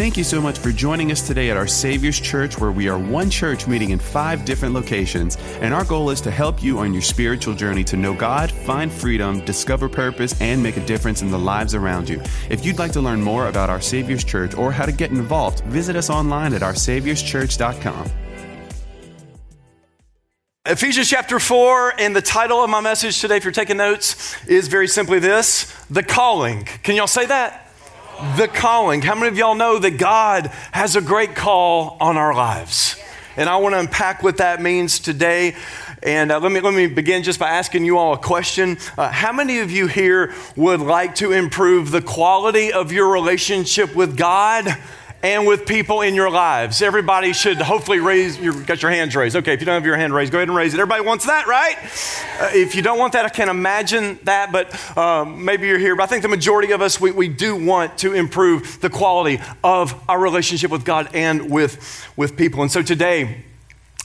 Thank you so much for joining us today at our Savior's Church, where we are one church meeting in five different locations. And our goal is to help you on your spiritual journey to know God, find freedom, discover purpose, and make a difference in the lives around you. If you'd like to learn more about our Savior's Church or how to get involved, visit us online at oursaviorschurch.com. Ephesians chapter 4, and the title of my message today, if you're taking notes, is very simply this The Calling. Can y'all say that? The calling. How many of y'all know that God has a great call on our lives? And I want to unpack what that means today. And uh, let, me, let me begin just by asking you all a question. Uh, how many of you here would like to improve the quality of your relationship with God and with people in your lives. Everybody should hopefully raise your got your hands raised. Okay, if you don't have your hand raised, go ahead and raise it. Everybody wants that, right? Uh, if you don't want that, I can't imagine that, but um, maybe you're here. But I think the majority of us we, we do want to improve the quality of our relationship with God and with with people. And so today.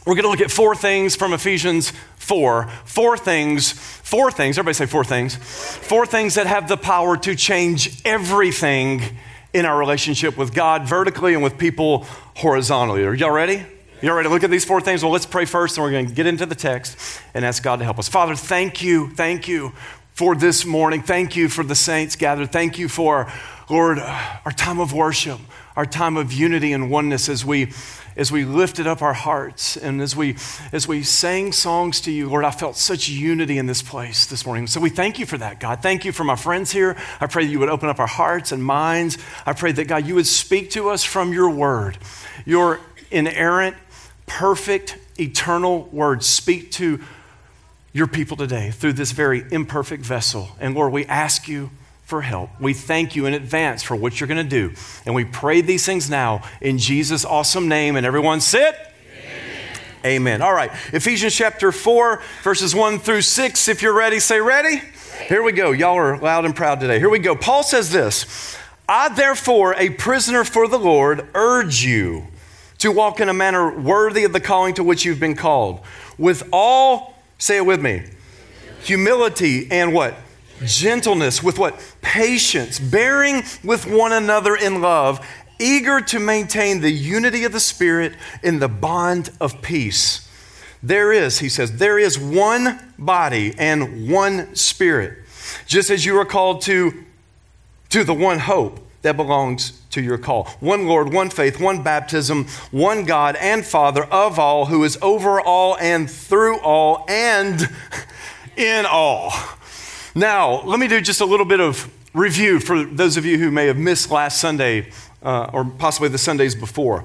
We're going to look at four things from Ephesians 4. Four things, four things, everybody say four things. Four things that have the power to change everything in our relationship with God vertically and with people horizontally. Are y'all ready? Y'all ready to look at these four things? Well, let's pray first, and we're going to get into the text and ask God to help us. Father, thank you, thank you for this morning. Thank you for the saints gathered. Thank you for, Lord, our time of worship, our time of unity and oneness as we as we lifted up our hearts and as we as we sang songs to you lord i felt such unity in this place this morning. So we thank you for that god. Thank you for my friends here. I pray that you would open up our hearts and minds. I pray that god you would speak to us from your word. Your inerrant perfect eternal word. Speak to your people today through this very imperfect vessel. And lord we ask you for help. We thank you in advance for what you're going to do. And we pray these things now in Jesus' awesome name. And everyone sit. Amen. Amen. All right. Ephesians chapter 4, verses 1 through 6. If you're ready, say ready. Here we go. Y'all are loud and proud today. Here we go. Paul says this I, therefore, a prisoner for the Lord, urge you to walk in a manner worthy of the calling to which you've been called, with all, say it with me, humility and what? Gentleness, with what? Patience, bearing with one another in love, eager to maintain the unity of the Spirit in the bond of peace. There is, he says, there is one body and one Spirit, just as you are called to, to the one hope that belongs to your call. One Lord, one faith, one baptism, one God and Father of all, who is over all and through all and in all. Now, let me do just a little bit of review for those of you who may have missed last Sunday uh, or possibly the Sundays before.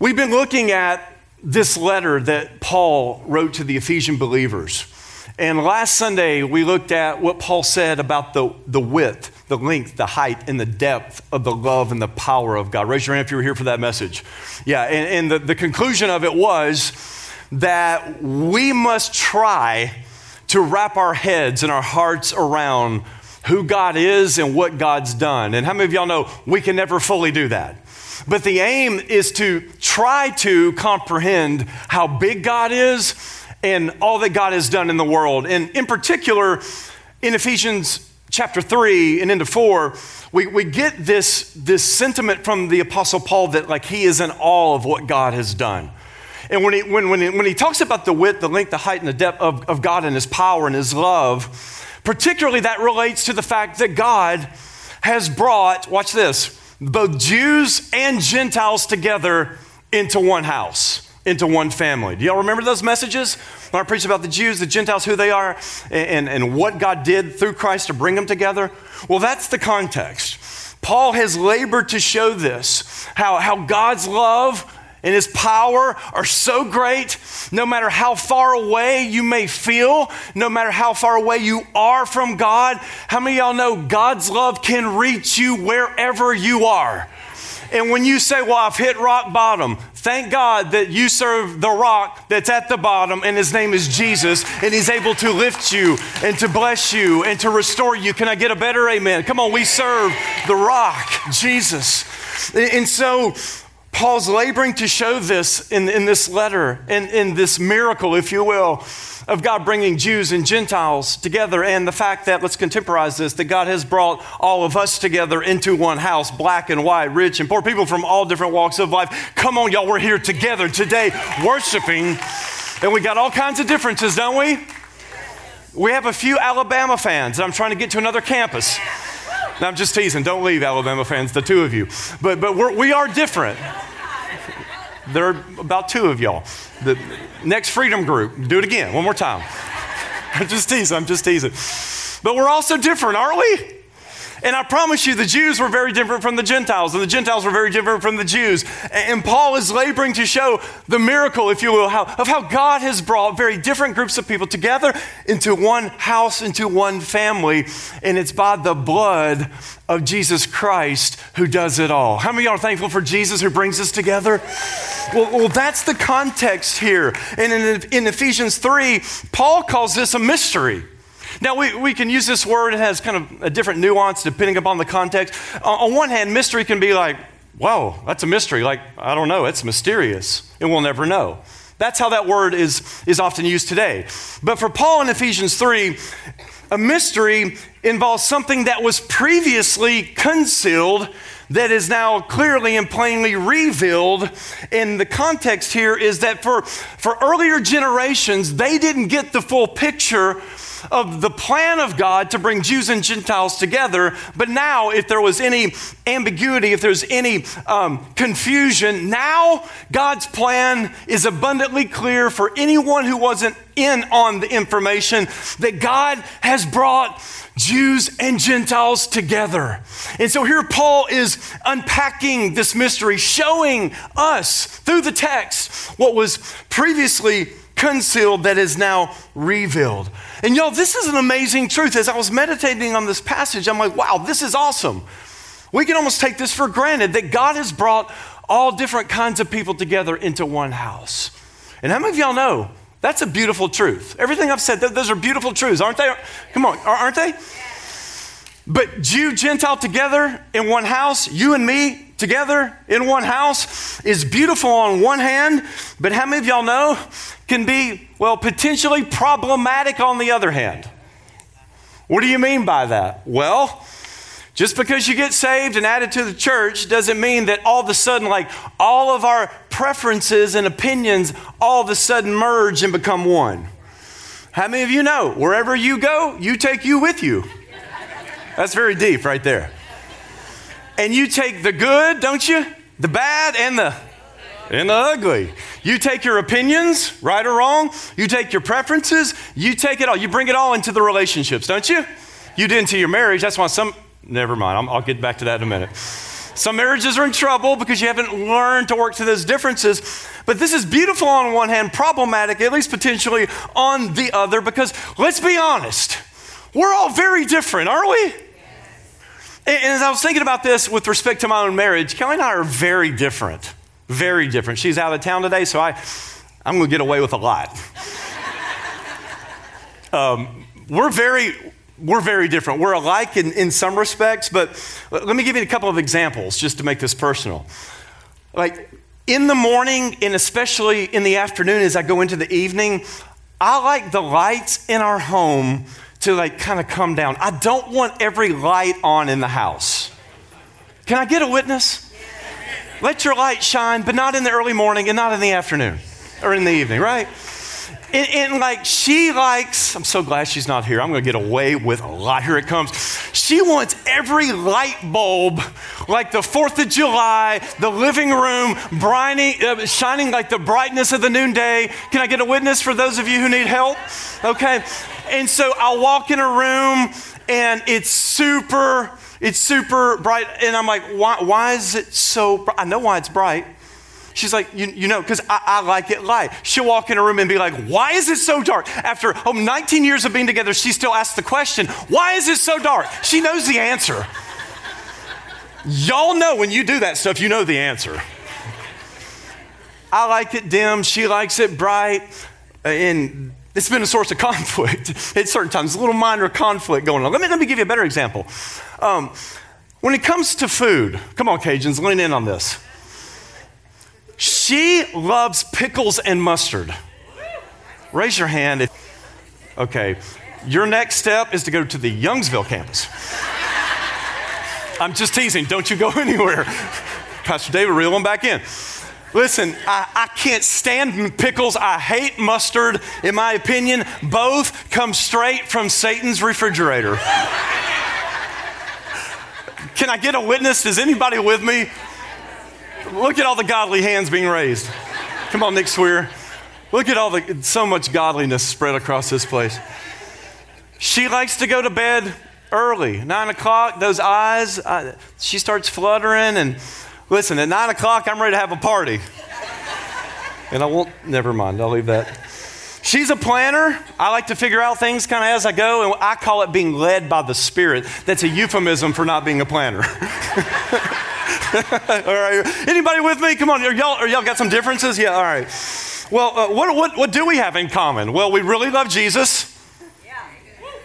We've been looking at this letter that Paul wrote to the Ephesian believers. And last Sunday, we looked at what Paul said about the, the width, the length, the height, and the depth of the love and the power of God. Raise your hand if you were here for that message. Yeah, and, and the, the conclusion of it was that we must try to wrap our heads and our hearts around who God is and what God's done. And how many of y'all know we can never fully do that? But the aim is to try to comprehend how big God is and all that God has done in the world. And in particular, in Ephesians chapter 3 and into 4, we, we get this, this sentiment from the Apostle Paul that like he is in awe of what God has done. And when he, when, when, he, when he talks about the width, the length, the height, and the depth of, of God and his power and his love, particularly that relates to the fact that God has brought, watch this, both Jews and Gentiles together into one house, into one family. Do y'all remember those messages? When I preached about the Jews, the Gentiles, who they are, and, and what God did through Christ to bring them together? Well, that's the context. Paul has labored to show this how, how God's love and his power are so great, no matter how far away you may feel, no matter how far away you are from God. How many y'all know God's love can reach you wherever you are? And when you say, Well, I've hit rock bottom, thank God that you serve the rock that's at the bottom, and his name is Jesus, and he's able to lift you and to bless you and to restore you. Can I get a better amen? Come on, we serve the rock, Jesus. And so, Paul's laboring to show this in, in this letter, in, in this miracle, if you will, of God bringing Jews and Gentiles together, and the fact that, let's contemporize this, that God has brought all of us together into one house, black and white, rich and poor, people from all different walks of life. Come on, y'all, we're here together today worshiping, and we got all kinds of differences, don't we? We have a few Alabama fans, and I'm trying to get to another campus. Now, I'm just teasing. Don't leave, Alabama fans, the two of you. But, but we're, we are different. There are about two of y'all. The next freedom group, do it again, one more time. I'm just teasing, I'm just teasing. But we're also different, aren't we? And I promise you, the Jews were very different from the Gentiles, and the Gentiles were very different from the Jews. And Paul is laboring to show the miracle, if you will, how, of how God has brought very different groups of people together into one house, into one family. And it's by the blood of Jesus Christ who does it all. How many of y'all are thankful for Jesus who brings us together? Well, well that's the context here. And in, in Ephesians 3, Paul calls this a mystery. Now, we, we can use this word, it has kind of a different nuance depending upon the context. On one hand, mystery can be like, whoa, that's a mystery. Like, I don't know, it's mysterious, and we'll never know. That's how that word is, is often used today. But for Paul in Ephesians 3, a mystery involves something that was previously concealed that is now clearly and plainly revealed. And the context here is that for, for earlier generations, they didn't get the full picture of the plan of God to bring Jews and Gentiles together. But now, if there was any ambiguity, if there's any um, confusion, now God's plan is abundantly clear for anyone who wasn't in on the information that God has brought Jews and Gentiles together. And so here Paul is unpacking this mystery, showing us through the text what was previously concealed that is now revealed. And y'all, this is an amazing truth. As I was meditating on this passage, I'm like, wow, this is awesome. We can almost take this for granted that God has brought all different kinds of people together into one house. And how many of y'all know that's a beautiful truth? Everything I've said, those are beautiful truths, aren't they? Come on, aren't they? But Jew, Gentile together in one house, you and me together in one house is beautiful on one hand, but how many of y'all know can be, well, potentially problematic on the other hand? What do you mean by that? Well, just because you get saved and added to the church doesn't mean that all of a sudden, like all of our preferences and opinions all of a sudden merge and become one. How many of you know wherever you go, you take you with you? That's very deep right there. And you take the good, don't you? The bad and the and the ugly. You take your opinions, right or wrong, you take your preferences, you take it all. You bring it all into the relationships, don't you? You did into your marriage. That's why some never mind. i will get back to that in a minute. Some marriages are in trouble because you haven't learned to work through those differences. But this is beautiful on one hand, problematic, at least potentially, on the other, because let's be honest, we're all very different, aren't we? And as I was thinking about this with respect to my own marriage, Kelly and I are very different. Very different. She's out of town today, so I, I'm going to get away with a lot. um, we're very, we're very different. We're alike in, in some respects, but let me give you a couple of examples just to make this personal. Like in the morning, and especially in the afternoon as I go into the evening, I like the lights in our home to like kind of come down. I don't want every light on in the house. Can I get a witness? Let your light shine, but not in the early morning and not in the afternoon or in the evening, right? And, and, like she likes, I'm so glad she's not here. I'm going to get away with a lot. Here it comes. She wants every light bulb, like the 4th of July, the living room, briny, uh, shining like the brightness of the noonday. Can I get a witness for those of you who need help? Okay. And so I'll walk in a room and it's super, it's super bright. And I'm like, why, why is it so bright? I know why it's bright. She's like, you, you know, because I, I, like it light. She'll walk in a room and be like, why is it so dark? After oh, 19 years of being together, she still asks the question, why is it so dark? She knows the answer. Y'all know when you do that stuff, you know the answer. I like it dim, she likes it bright. And it's been a source of conflict at certain times, a little minor conflict going on. Let me, let me give you a better example. Um, when it comes to food, come on, Cajuns, lean in on this. She loves pickles and mustard. Raise your hand. If, okay, your next step is to go to the Youngsville campus. I'm just teasing. Don't you go anywhere. Pastor David, reel them back in. Listen, I, I, can't stand pickles. I hate mustard. In my opinion, both come straight from Satan's refrigerator. Can I get a witness? Is anybody with me? Look at all the godly hands being raised. Come on, Nick Swear. Look at all the so much godliness spread across this place. She likes to go to bed early, nine o'clock. Those eyes, uh, she starts fluttering and Listen, at nine o'clock, I'm ready to have a party. And I won't, never mind, I'll leave that. She's a planner. I like to figure out things kind of as I go, and I call it being led by the Spirit. That's a euphemism for not being a planner. all right. Anybody with me? Come on. Are y'all, are y'all got some differences? Yeah, all right. Well, uh, what, what, what do we have in common? Well, we really love Jesus. Yeah,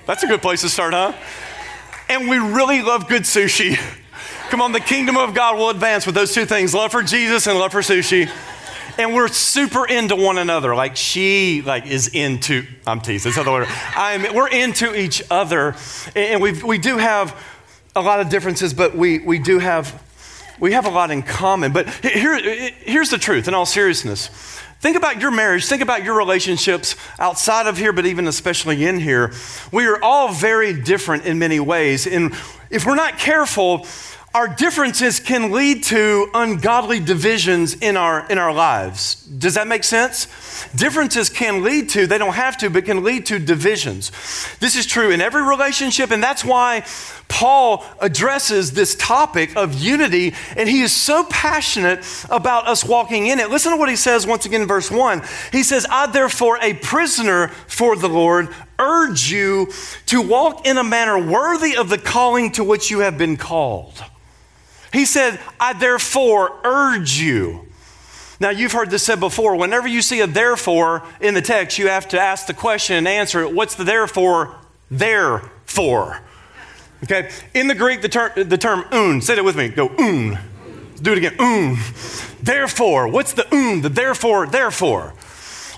that's a good place to start, huh? And we really love good sushi. Come on, the kingdom of God will advance with those two things love for Jesus and love for sushi. And we're super into one another. Like she like is into, I'm teasing, it's other way. I'm, we're into each other. And we we do have a lot of differences, but we, we do have, we have a lot in common. But here, here's the truth in all seriousness. Think about your marriage. Think about your relationships outside of here, but even especially in here. We are all very different in many ways. And if we're not careful, our differences can lead to ungodly divisions in our, in our lives. Does that make sense? Differences can lead to, they don't have to, but can lead to divisions. This is true in every relationship, and that's why Paul addresses this topic of unity, and he is so passionate about us walking in it. Listen to what he says once again in verse 1. He says, I therefore, a prisoner for the Lord, urge you to walk in a manner worthy of the calling to which you have been called. He said, I therefore urge you. Now, you've heard this said before. Whenever you see a therefore in the text, you have to ask the question and answer it. What's the therefore there for? Okay? In the Greek, the, ter- the term un, say it with me. Go un. Do it again. Un. Therefore. What's the un, the therefore, therefore?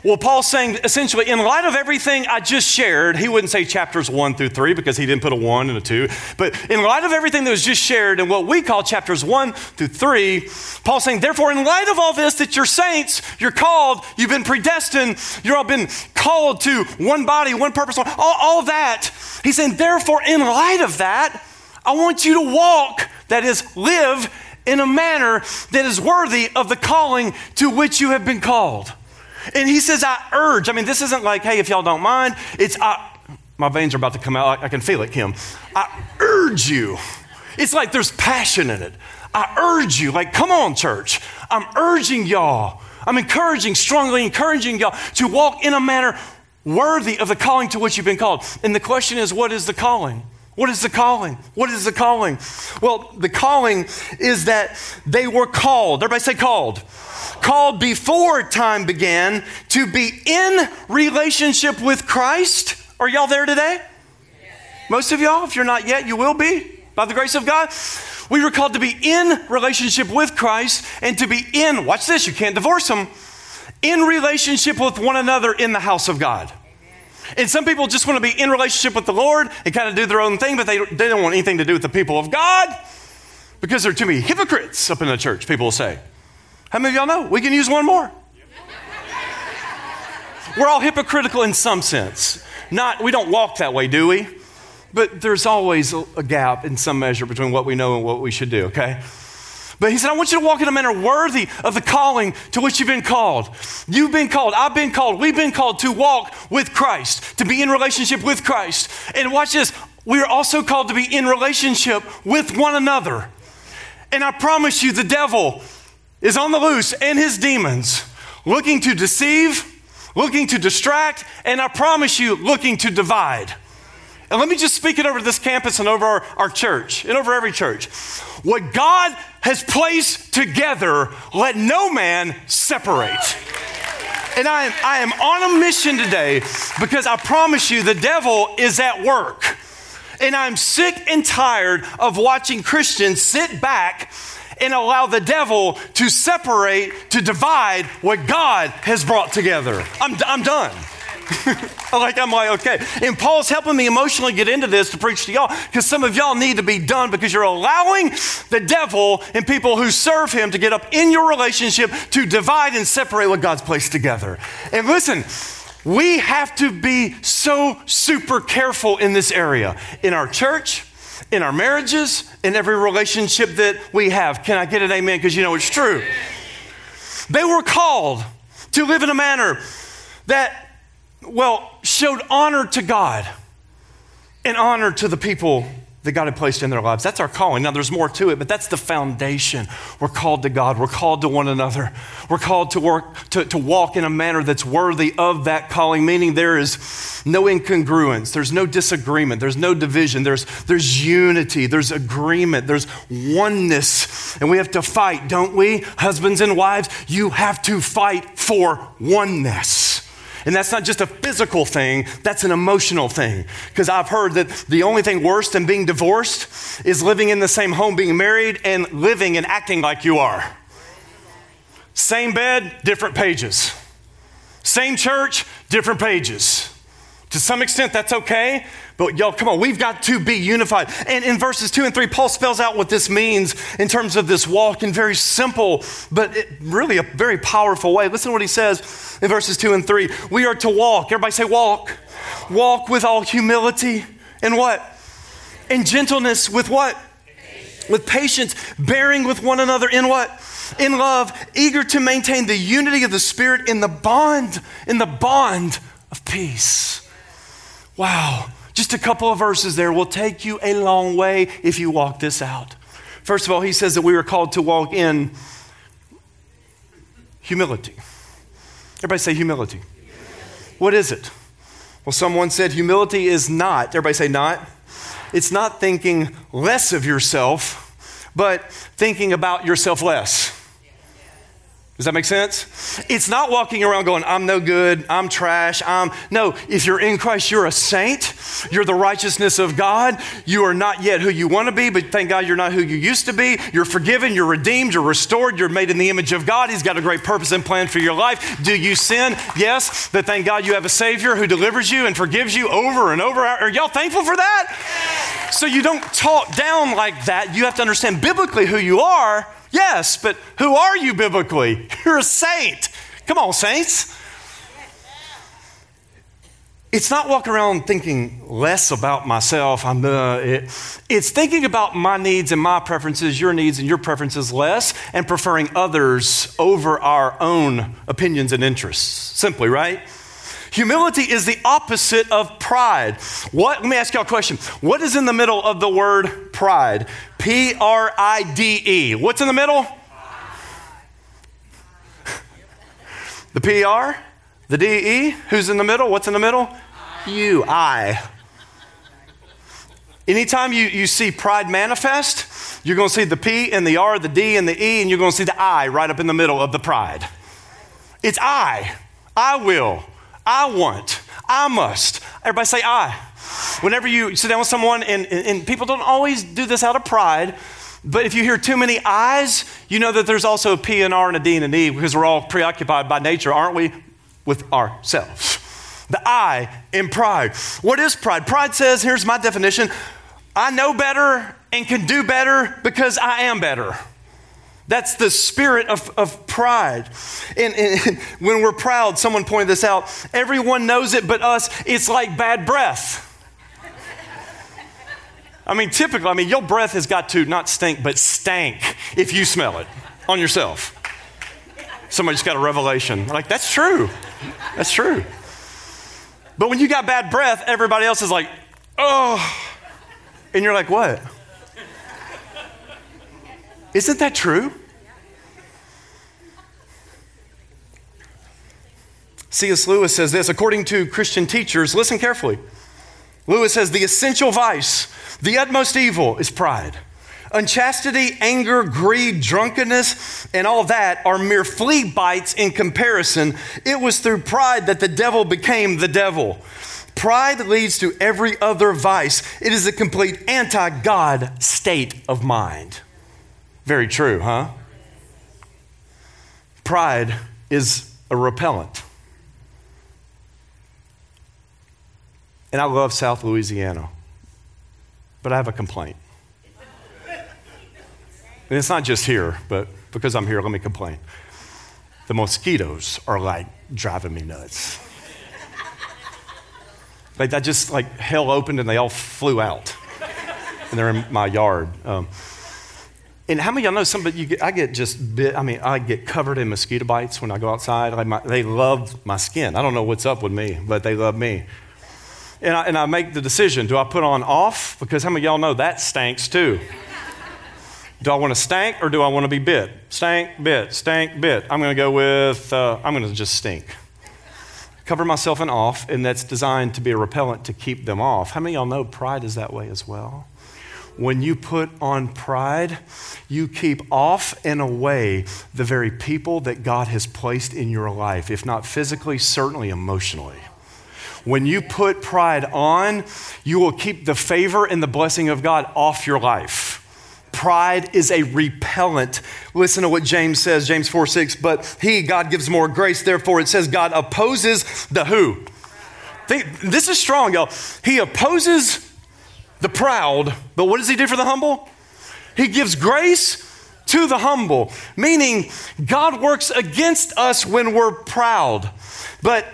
Well, Paul's saying essentially, in light of everything I just shared, he wouldn't say chapters one through three because he didn't put a one and a two. But in light of everything that was just shared and what we call chapters one through three, Paul's saying, therefore, in light of all this, that you're saints, you're called, you've been predestined, you've all been called to one body, one purpose, all, all that. He's saying, therefore, in light of that, I want you to walk, that is, live in a manner that is worthy of the calling to which you have been called. And he says, I urge. I mean, this isn't like, hey, if y'all don't mind, it's, I, my veins are about to come out. I can feel it, Kim. I urge you. It's like there's passion in it. I urge you, like, come on, church. I'm urging y'all. I'm encouraging, strongly encouraging y'all to walk in a manner worthy of the calling to which you've been called. And the question is, what is the calling? What is the calling? What is the calling? Well, the calling is that they were called. Everybody say called called before time began to be in relationship with Christ. Are y'all there today? Most of y'all, if you're not yet, you will be by the grace of God. We were called to be in relationship with Christ and to be in, watch this, you can't divorce them, in relationship with one another in the house of God. And some people just want to be in relationship with the Lord and kind of do their own thing, but they, they don't want anything to do with the people of God because there are too many hypocrites up in the church, people will say. How many of y'all know? We can use one more. We're all hypocritical in some sense. Not, we don't walk that way, do we? But there's always a gap in some measure between what we know and what we should do, okay? But he said, I want you to walk in a manner worthy of the calling to which you've been called. You've been called, I've been called, we've been called to walk with Christ, to be in relationship with Christ. And watch this, we are also called to be in relationship with one another. And I promise you, the devil is on the loose and his demons looking to deceive, looking to distract, and I promise you, looking to divide. And let me just speak it over this campus and over our, our church and over every church. What God has placed together, let no man separate. And I am, I am on a mission today because I promise you the devil is at work. And I'm sick and tired of watching Christians sit back and allow the devil to separate, to divide what God has brought together. I'm, I'm done. Like I'm like, okay. And Paul's helping me emotionally get into this to preach to y'all because some of y'all need to be done because you're allowing the devil and people who serve him to get up in your relationship to divide and separate what God's placed together. And listen, we have to be so super careful in this area in our church, in our marriages, in every relationship that we have. Can I get an amen? Because you know it's true. They were called to live in a manner that well, showed honor to God and honor to the people that God had placed in their lives. That's our calling. Now, there's more to it, but that's the foundation. We're called to God. We're called to one another. We're called to work, to, to walk in a manner that's worthy of that calling, meaning there is no incongruence. There's no disagreement. There's no division. There's, there's unity. There's agreement. There's oneness. And we have to fight, don't we? Husbands and wives, you have to fight for oneness. And that's not just a physical thing, that's an emotional thing. Because I've heard that the only thing worse than being divorced is living in the same home, being married, and living and acting like you are. Same bed, different pages. Same church, different pages. To some extent, that's okay, but y'all, come on, we've got to be unified. And in verses two and three, Paul spells out what this means in terms of this walk in very simple, but it, really a very powerful way. Listen to what he says in verses two and three. We are to walk. Everybody say, walk. Walk with all humility and what? And gentleness with what? Patience. With patience, bearing with one another in what? In love, eager to maintain the unity of the Spirit in the bond, in the bond of peace. Wow. Just a couple of verses there will take you a long way if you walk this out. First of all, he says that we are called to walk in humility. Everybody say humility. What is it? Well, someone said humility is not, everybody say not. It's not thinking less of yourself, but thinking about yourself less. Does that make sense? It's not walking around going, I'm no good, I'm trash, I'm. No, if you're in Christ, you're a saint. You're the righteousness of God. You are not yet who you want to be, but thank God you're not who you used to be. You're forgiven, you're redeemed, you're restored, you're made in the image of God. He's got a great purpose and plan for your life. Do you sin? Yes, but thank God you have a Savior who delivers you and forgives you over and over. Are y'all thankful for that? So you don't talk down like that. You have to understand biblically who you are Yes, but who are you biblically? You're a saint. Come on, saints. It's not walking around thinking less about myself. I'm, uh, it, it's thinking about my needs and my preferences, your needs and your preferences less, and preferring others over our own opinions and interests. Simply, right? Humility is the opposite of pride. What? Let me ask y'all a question. What is in the middle of the word pride? P R I D E. What's in the middle? The P R, the D E. Who's in the middle? What's in the middle? You, I. Anytime you, you see pride manifest, you're going to see the P and the R, the D and the E, and you're going to see the I right up in the middle of the pride. It's I. I will. I want, I must. Everybody say I. Whenever you sit down with someone, and, and people don't always do this out of pride, but if you hear too many I's, you know that there's also a P and R and a D and an E because we're all preoccupied by nature, aren't we? With ourselves. The I in pride. What is pride? Pride says, here's my definition I know better and can do better because I am better. That's the spirit of, of pride. And, and, when we're proud, someone pointed this out, everyone knows it but us. It's like bad breath. I mean, typically, I mean, your breath has got to not stink, but stank if you smell it on yourself. Somebody just got a revelation. Like, that's true. That's true. But when you got bad breath, everybody else is like, oh. And you're like, what? Isn't that true? C.S. Lewis says this according to Christian teachers, listen carefully. Lewis says the essential vice, the utmost evil is pride. Unchastity, anger, greed, drunkenness, and all that are mere flea bites in comparison. It was through pride that the devil became the devil. Pride leads to every other vice. It is a complete anti God state of mind. Very true, huh? Pride is a repellent. And I love South Louisiana, but I have a complaint. And it's not just here, but because I'm here, let me complain. The mosquitoes are like driving me nuts. like that just like hell opened and they all flew out. And they're in my yard. Um, and how many of y'all know somebody, get, I get just bit, I mean, I get covered in mosquito bites when I go outside. My, they love my skin. I don't know what's up with me, but they love me. And I, and I make the decision do I put on off? Because how many of y'all know that stinks too? Do I want to stank or do I want to be bit? Stank, bit, stank, bit. I'm going to go with, uh, I'm going to just stink. Cover myself in off, and that's designed to be a repellent to keep them off. How many of y'all know pride is that way as well? When you put on pride, you keep off and away the very people that God has placed in your life, if not physically, certainly emotionally. When you put pride on, you will keep the favor and the blessing of God off your life. Pride is a repellent. Listen to what James says, James 4 6. But he, God, gives more grace. Therefore, it says God opposes the who? Think, this is strong, y'all. He opposes the proud, but what does he do for the humble? He gives grace to the humble, meaning God works against us when we're proud. But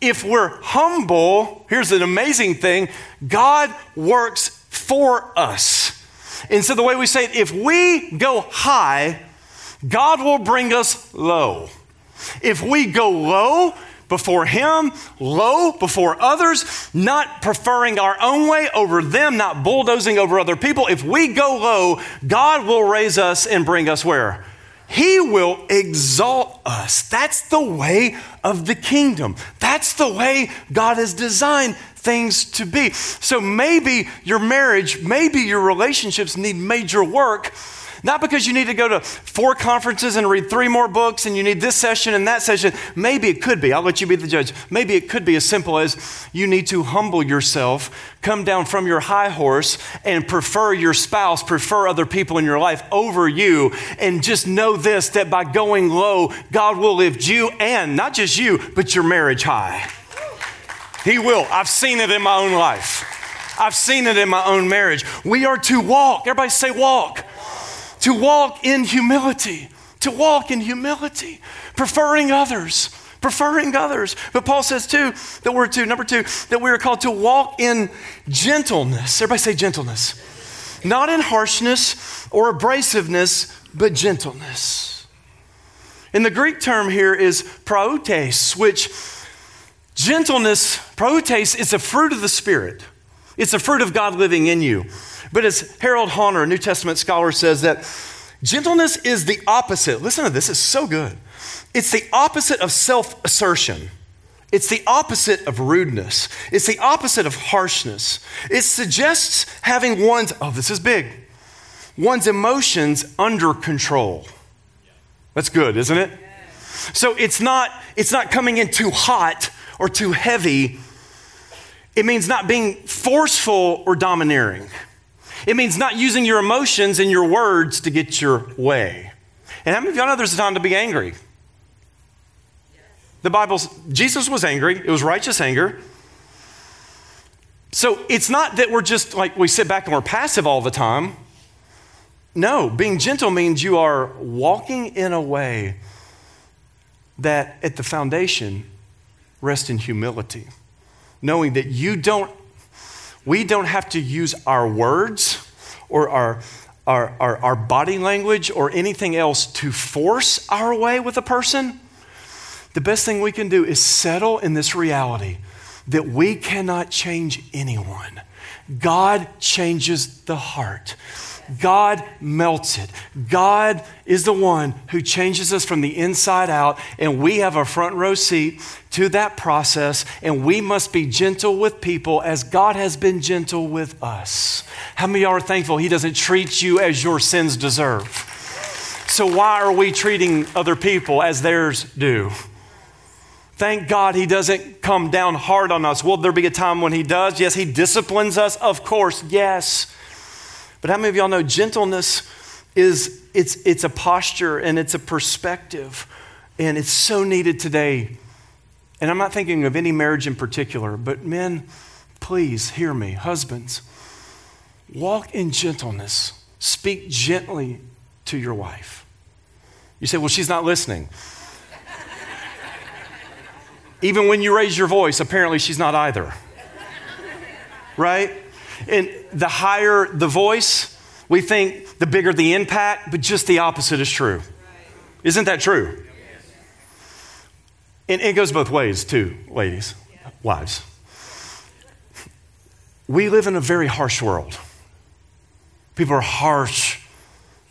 if we're humble, here's an amazing thing God works for us. And so the way we say it, if we go high, God will bring us low. If we go low before Him, low before others, not preferring our own way over them, not bulldozing over other people, if we go low, God will raise us and bring us where? He will exalt us. That's the way of the kingdom. That's the way God has designed things to be. So maybe your marriage, maybe your relationships need major work. Not because you need to go to four conferences and read three more books and you need this session and that session. Maybe it could be. I'll let you be the judge. Maybe it could be as simple as you need to humble yourself, come down from your high horse, and prefer your spouse, prefer other people in your life over you. And just know this that by going low, God will lift you and not just you, but your marriage high. He will. I've seen it in my own life. I've seen it in my own marriage. We are to walk. Everybody say walk. To walk in humility. To walk in humility. Preferring others. Preferring others. But Paul says too, that we're to, number two, that we are called to walk in gentleness. Everybody say gentleness. Not in harshness or abrasiveness, but gentleness. And the Greek term here is prautes, which Gentleness, protes, is a fruit of the Spirit. It's a fruit of God living in you. But as Harold Hoehner, a New Testament scholar, says that gentleness is the opposite. Listen to this, it's so good. It's the opposite of self assertion. It's the opposite of rudeness. It's the opposite of harshness. It suggests having one's, oh, this is big, one's emotions under control. That's good, isn't it? So it's not, it's not coming in too hot or too heavy. It means not being forceful or domineering. It means not using your emotions and your words to get your way. And how many of y'all know there's a time to be angry? The Bible's, Jesus was angry, it was righteous anger. So it's not that we're just like we sit back and we're passive all the time. No, being gentle means you are walking in a way that at the foundation rests in humility, knowing that you don't, we don't have to use our words or our, our, our, our body language or anything else to force our way with a person. The best thing we can do is settle in this reality that we cannot change anyone. God changes the heart. God melts it. God is the one who changes us from the inside out, and we have a front row seat to that process, and we must be gentle with people as God has been gentle with us. How many y'all are thankful He doesn't treat you as your sins deserve? So, why are we treating other people as theirs do? Thank God he doesn't come down hard on us. Will there be a time when he does? Yes, he disciplines us, of course, yes. But how many of y'all know gentleness is it's, it's a posture and it's a perspective, and it's so needed today. And I'm not thinking of any marriage in particular, but men, please hear me. Husbands, walk in gentleness, speak gently to your wife. You say, well, she's not listening. Even when you raise your voice, apparently she's not either. Right? And the higher the voice, we think the bigger the impact, but just the opposite is true. Isn't that true? And it goes both ways, too, ladies, wives. We live in a very harsh world. People are harsh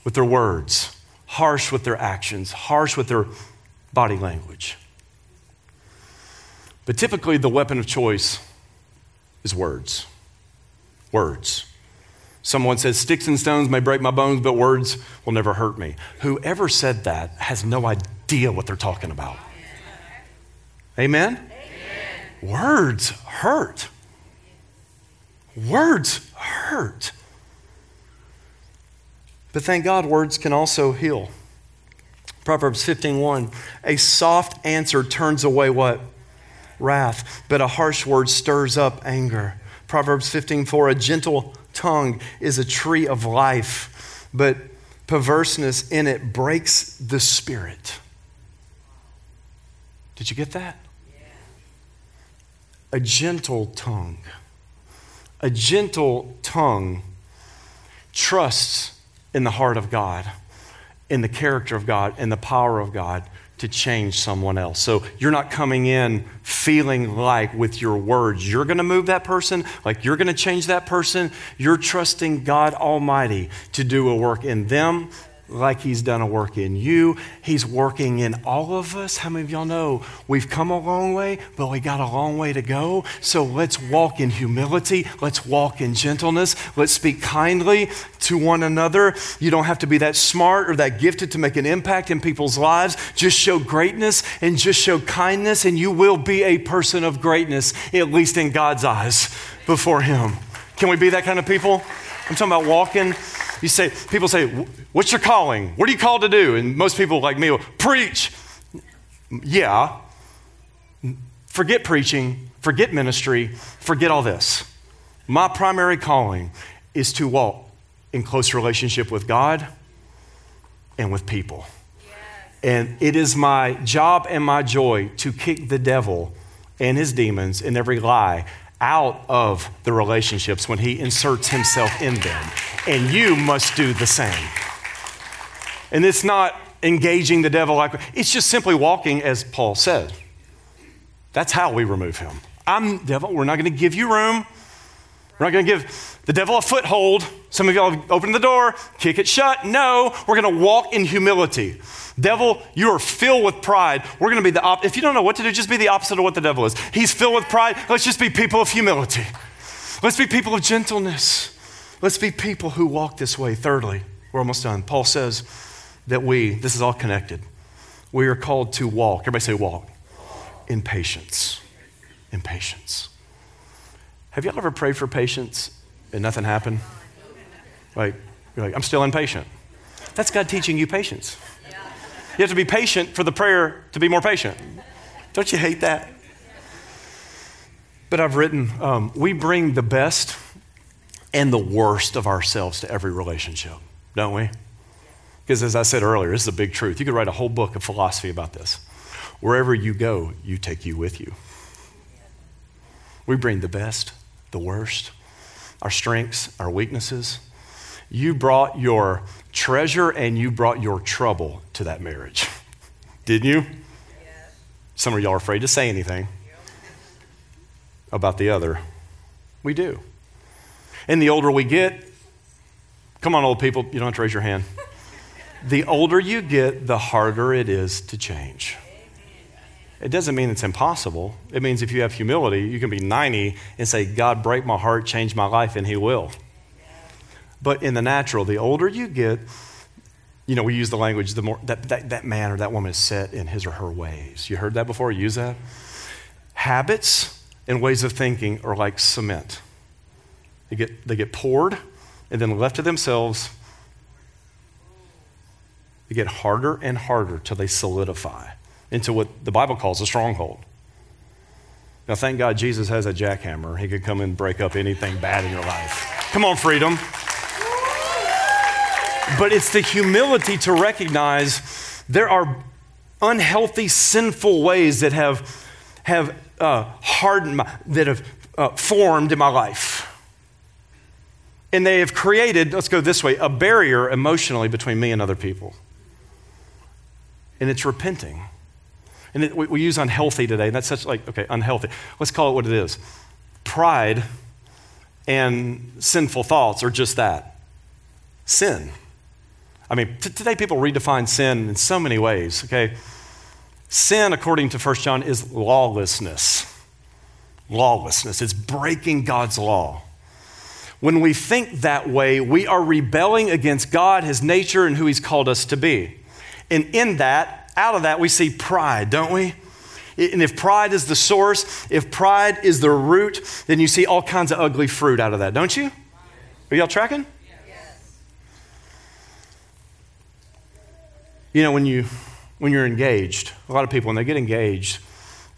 with their words, harsh with their actions, harsh with their body language. But typically, the weapon of choice is words. Words. Someone says, Sticks and stones may break my bones, but words will never hurt me. Whoever said that has no idea what they're talking about. Amen? Amen. Words hurt. Words hurt. But thank God, words can also heal. Proverbs 15:1 A soft answer turns away what? Wrath, but a harsh word stirs up anger. Proverbs 15:4 A gentle tongue is a tree of life, but perverseness in it breaks the spirit. Did you get that? A gentle tongue. A gentle tongue trusts in the heart of God, in the character of God, in the power of God to change someone else. So you're not coming in feeling like with your words you're going to move that person, like you're going to change that person. You're trusting God Almighty to do a work in them like He's done a work in you. He's working in all of us. How many of y'all know we've come a long way, but we got a long way to go? So let's walk in humility. Let's walk in gentleness. Let's speak kindly to one another. You don't have to be that smart or that gifted to make an impact in people's lives. Just show greatness and just show kindness, and you will be a person of greatness, at least in God's eyes, before Him. Can we be that kind of people? I'm talking about walking you say, people say, What's your calling? What are you called to do? And most people like me will preach. Yeah. Forget preaching, forget ministry, forget all this. My primary calling is to walk in close relationship with God and with people. Yes. And it is my job and my joy to kick the devil and his demons and every lie out of the relationships when he inserts himself in them. And you must do the same. And it's not engaging the devil like it's just simply walking as Paul said. That's how we remove him. I'm devil, we're not going to give you room. We're not going to give the devil a foothold. Some of y'all open the door, kick it shut. No, we're going to walk in humility. Devil, you are filled with pride. We're going to be the op- if you don't know what to do, just be the opposite of what the devil is. He's filled with pride. Let's just be people of humility. Let's be people of gentleness. Let's be people who walk this way. Thirdly, we're almost done. Paul says that we, this is all connected. We are called to walk. Everybody say walk. In patience. In patience. Have y'all ever prayed for patience and nothing happened? Like, you're like, I'm still impatient. That's God teaching you patience. You have to be patient for the prayer to be more patient. Don't you hate that? But I've written, um, we bring the best and the worst of ourselves to every relationship, don't we? Because as I said earlier, this is a big truth. You could write a whole book of philosophy about this. Wherever you go, you take you with you. We bring the best, the worst, our strengths, our weaknesses. You brought your treasure and you brought your trouble to that marriage. Didn't you? Yes. Some of y'all are afraid to say anything about the other. We do. And the older we get, come on, old people, you don't have to raise your hand. The older you get, the harder it is to change. It doesn't mean it's impossible. It means if you have humility, you can be 90 and say, God, break my heart, change my life, and He will. But in the natural, the older you get, you know, we use the language, the more that, that, that man or that woman is set in his or her ways. You heard that before? Use that? Habits and ways of thinking are like cement. They get, they get poured and then left to themselves, They get harder and harder till they solidify into what the Bible calls a stronghold. Now, thank God Jesus has a jackhammer. He could come and break up anything bad in your life. Come on, freedom. But it's the humility to recognize there are unhealthy, sinful ways that have, have uh, hardened, my, that have uh, formed in my life. And they have created, let's go this way, a barrier emotionally between me and other people. And it's repenting. And it, we, we, use unhealthy today, and that's such like, okay, unhealthy. Let's call it what it is. Pride and sinful thoughts are just that sin. I mean, t- today people redefine sin in so many ways, okay? Sin, according to 1 John, is lawlessness. Lawlessness. It's breaking God's law. When we think that way, we are rebelling against God, His nature, and who He's called us to be. And in that, out of that, we see pride, don't we? And if pride is the source, if pride is the root, then you see all kinds of ugly fruit out of that, don't you? Are y'all tracking? You know, when, you, when you're engaged, a lot of people, when they get engaged,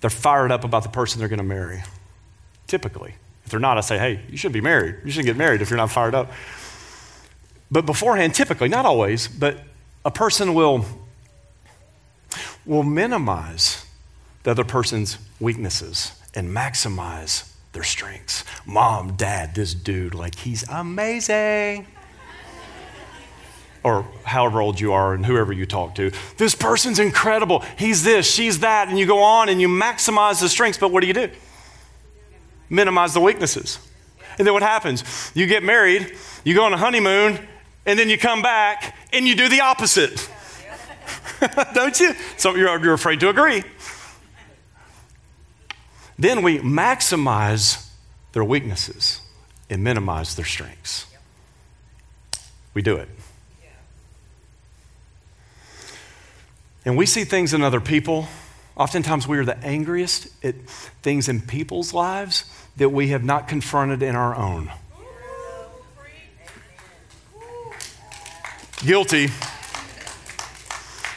they're fired up about the person they're going to marry. Typically. If they're not, I say, hey, you should be married. You shouldn't get married if you're not fired up. But beforehand, typically, not always, but a person will, will minimize the other person's weaknesses and maximize their strengths. Mom, dad, this dude, like he's amazing. Or however old you are and whoever you talk to. This person's incredible. He's this, she's that. And you go on and you maximize the strengths, but what do you do? minimize the weaknesses. And then what happens? You get married, you go on a honeymoon, and then you come back and you do the opposite. Don't you? So you're, you're afraid to agree. Then we maximize their weaknesses and minimize their strengths. We do it. And we see things in other people Oftentimes, we are the angriest at things in people's lives that we have not confronted in our own. Guilty.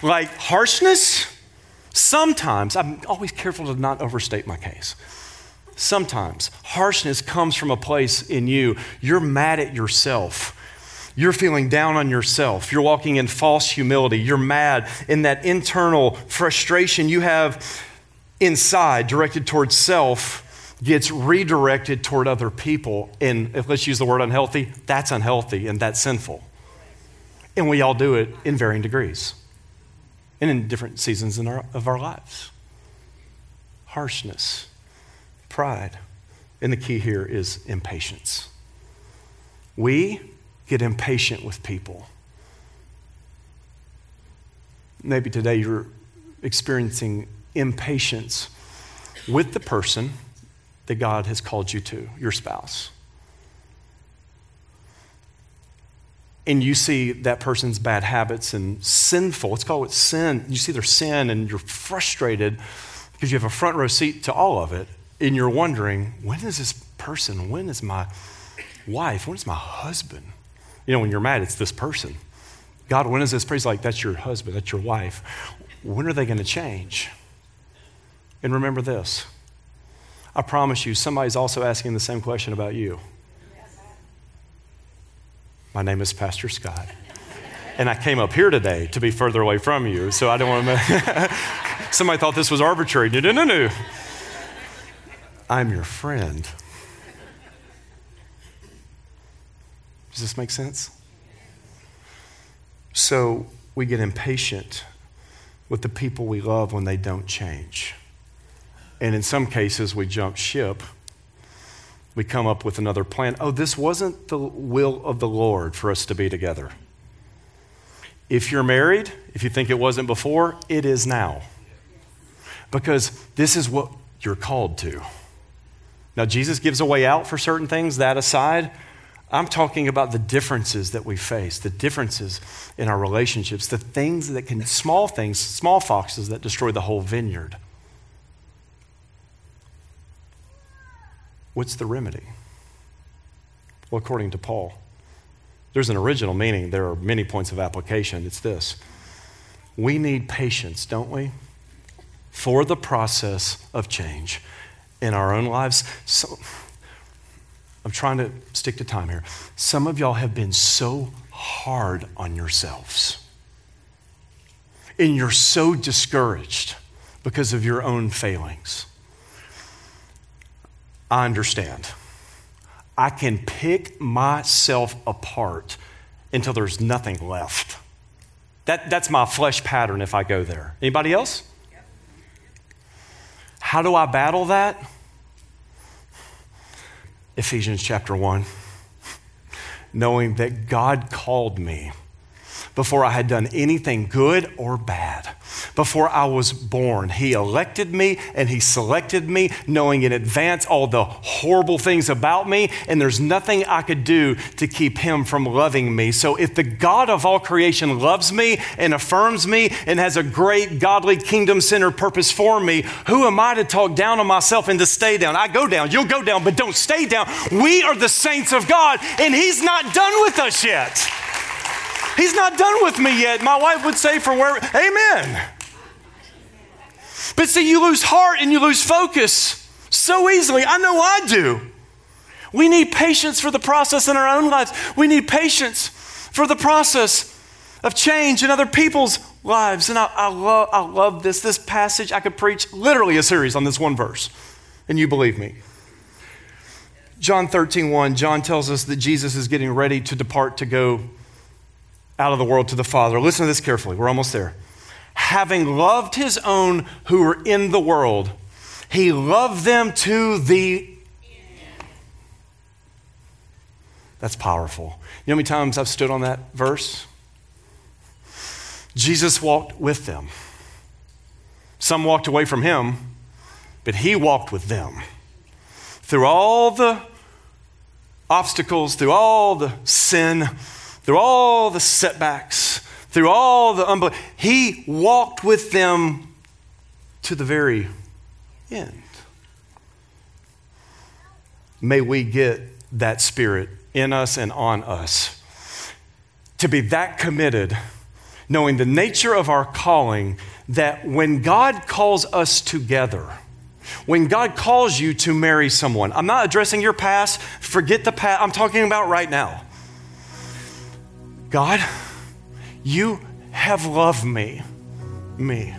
Like harshness, sometimes, I'm always careful to not overstate my case. Sometimes harshness comes from a place in you. You're mad at yourself you're feeling down on yourself. You're walking in false humility. You're mad in that internal frustration you have inside, directed towards self, gets redirected toward other people. And if, let's use the word unhealthy, that's unhealthy and that's sinful. And we all do it in varying degrees and in different seasons in our, of our lives. Harshness, pride, and the key here is impatience. We get impatient with people. Maybe today you're experiencing impatience with the person that God has called you to, your spouse. And you see that person's bad habits and sinful, let's call it sin. You see their sin and you're frustrated because you have a front row seat to all of it. And you're wondering, when is this person, when is my wife, when is my husband you know, when you're mad, it's this person. God, when is this praise like that's your husband, that's your wife? When are they going to change? And remember this I promise you, somebody's also asking the same question about you. My name is Pastor Scott. And I came up here today to be further away from you, so I don't want to. Somebody thought this was arbitrary. No, no, no, no. I'm your friend. Does this make sense? So we get impatient with the people we love when they don't change. And in some cases, we jump ship. We come up with another plan. Oh, this wasn't the will of the Lord for us to be together. If you're married, if you think it wasn't before, it is now. Because this is what you're called to. Now, Jesus gives a way out for certain things, that aside, I'm talking about the differences that we face, the differences in our relationships, the things that can, small things, small foxes that destroy the whole vineyard. What's the remedy? Well, according to Paul, there's an original meaning. There are many points of application. It's this we need patience, don't we? For the process of change in our own lives. So, I'm trying to stick to time here. Some of y'all have been so hard on yourselves, and you're so discouraged because of your own failings. I understand. I can pick myself apart until there's nothing left. That, that's my flesh pattern if I go there. Anybody else? How do I battle that? Ephesians chapter 1. Knowing that God called me before I had done anything good or bad. Before I was born, He elected me and He selected me, knowing in advance all the horrible things about me, and there's nothing I could do to keep Him from loving me. So, if the God of all creation loves me and affirms me and has a great, godly, kingdom centered purpose for me, who am I to talk down on myself and to stay down? I go down, you'll go down, but don't stay down. We are the saints of God, and He's not done with us yet. He's not done with me yet. My wife would say, for where, amen. But see, you lose heart and you lose focus so easily. I know I do. We need patience for the process in our own lives. We need patience for the process of change in other people's lives. And I, I, love, I love this. This passage, I could preach literally a series on this one verse, and you believe me. John 13, 1, John tells us that Jesus is getting ready to depart to go out of the world to the Father. Listen to this carefully. We're almost there. Having loved his own who were in the world, he loved them to the That's powerful. You know how many times I've stood on that verse? Jesus walked with them. Some walked away from him, but he walked with them. Through all the obstacles, through all the sin, through all the setbacks, through all the unbelief, he walked with them to the very end. May we get that spirit in us and on us to be that committed, knowing the nature of our calling, that when God calls us together, when God calls you to marry someone, I'm not addressing your past, forget the past, I'm talking about right now. God, you have loved me. Me.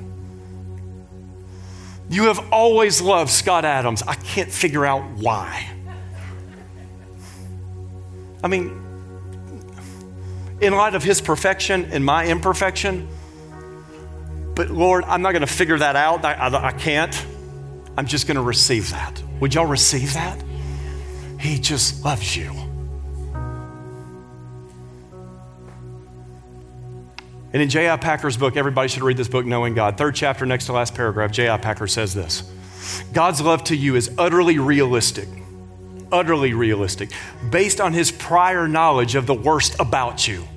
You have always loved Scott Adams. I can't figure out why. I mean, in light of his perfection and my imperfection, but Lord, I'm not going to figure that out. I, I, I can't. I'm just going to receive that. Would y'all receive that? He just loves you. And in J.I. Packer's book, everybody should read this book, Knowing God. Third chapter, next to last paragraph, J.I. Packer says this God's love to you is utterly realistic, utterly realistic, based on his prior knowledge of the worst about you.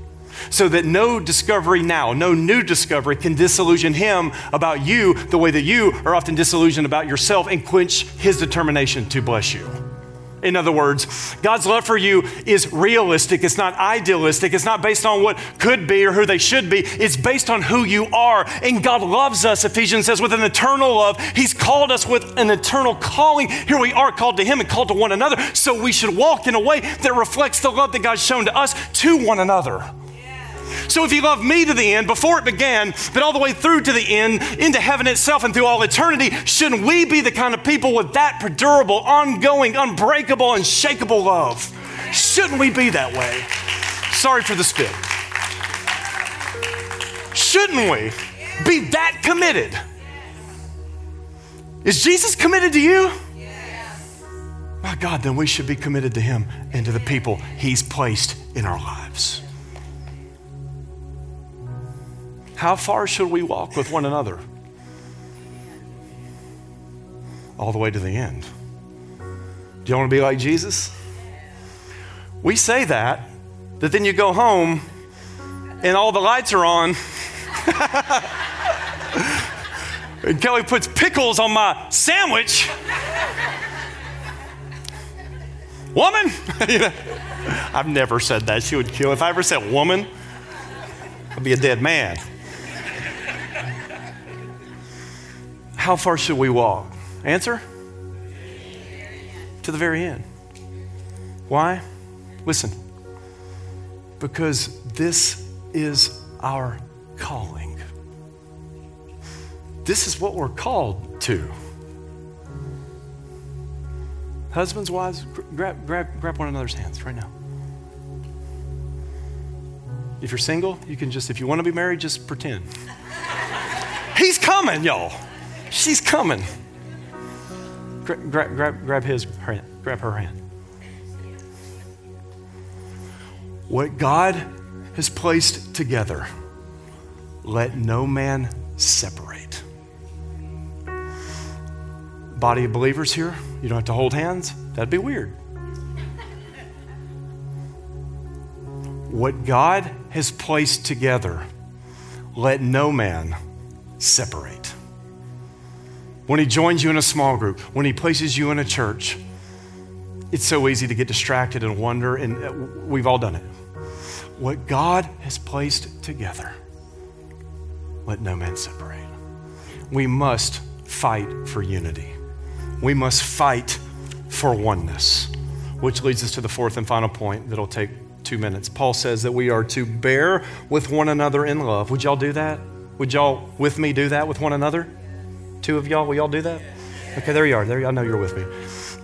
So that no discovery now, no new discovery can disillusion him about you the way that you are often disillusioned about yourself and quench his determination to bless you. In other words, God's love for you is realistic. It's not idealistic. It's not based on what could be or who they should be. It's based on who you are. And God loves us, Ephesians says, with an eternal love. He's called us with an eternal calling. Here we are called to Him and called to one another. So we should walk in a way that reflects the love that God's shown to us to one another. So if he loved me to the end before it began, but all the way through to the end, into heaven itself and through all eternity, shouldn't we be the kind of people with that perdurable, ongoing, unbreakable, unshakable love? Shouldn't we be that way? Sorry for the spit. Shouldn't we be that committed? Is Jesus committed to you? My God, then we should be committed to Him and to the people He's placed in our lives. How far should we walk with one another? All the way to the end. Do you want to be like Jesus? We say that, but then you go home and all the lights are on. and Kelly puts pickles on my sandwich. Woman? I've never said that. She would kill. If I ever said woman, I'd be a dead man. How far should we walk? Answer? To the very end. Why? Listen. Because this is our calling. This is what we're called to. Husbands, wives, grab, grab, grab one another's hands right now. If you're single, you can just, if you want to be married, just pretend. He's coming, y'all. She's coming. Grab, grab, grab, grab his hand, grab her hand. What God has placed together, let no man separate. Body of believers here, you don't have to hold hands. That'd be weird. What God has placed together, let no man separate. When He joins you in a small group, when He places you in a church, it's so easy to get distracted and wonder, and uh, we've all done it. What God has placed together, let no man separate. We must fight for unity. We must fight for oneness, which leads us to the fourth and final point that'll take two minutes. Paul says that we are to bear with one another in love. Would y'all do that? Would y'all with me do that with one another? Two of y'all, will y'all do that? Okay, there you are. There I know you're with me.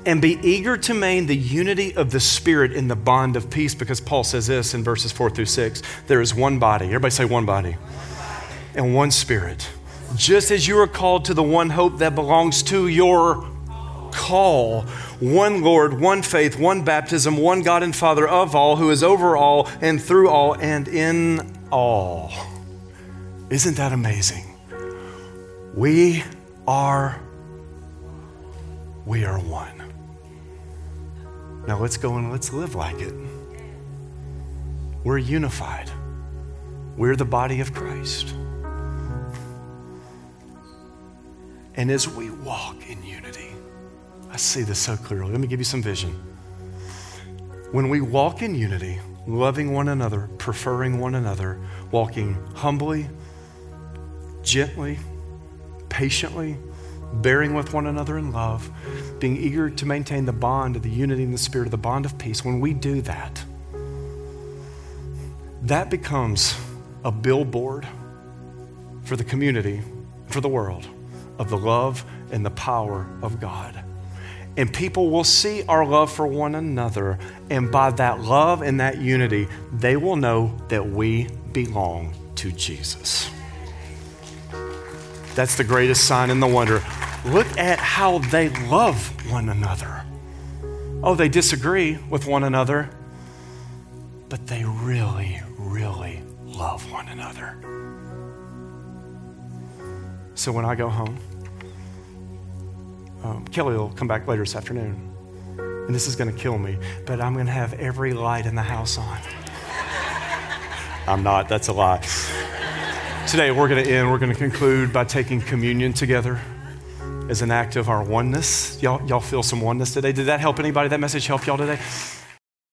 And be eager to maintain the unity of the Spirit in the bond of peace, because Paul says this in verses four through six there is one body. Everybody say one body. And one Spirit. Just as you are called to the one hope that belongs to your call one Lord, one faith, one baptism, one God and Father of all, who is over all and through all and in all. Isn't that amazing? We are we are one. Now let's go and let's live like it. We're unified. We're the body of Christ. And as we walk in unity, I see this so clearly. Let me give you some vision. When we walk in unity, loving one another, preferring one another, walking humbly, gently, patiently, bearing with one another in love, being eager to maintain the bond of the unity in the spirit of the bond of peace, when we do that, that becomes a billboard for the community, for the world, of the love and the power of God. And people will see our love for one another. And by that love and that unity, they will know that we belong to Jesus. That's the greatest sign and the wonder. Look at how they love one another. Oh, they disagree with one another, but they really, really love one another. So when I go home, um, Kelly will come back later this afternoon. And this is going to kill me, but I'm going to have every light in the house on. I'm not, that's a lie. Today, we're going to end, we're going to conclude by taking communion together as an act of our oneness. Y'all, y'all feel some oneness today? Did that help anybody? That message help y'all today?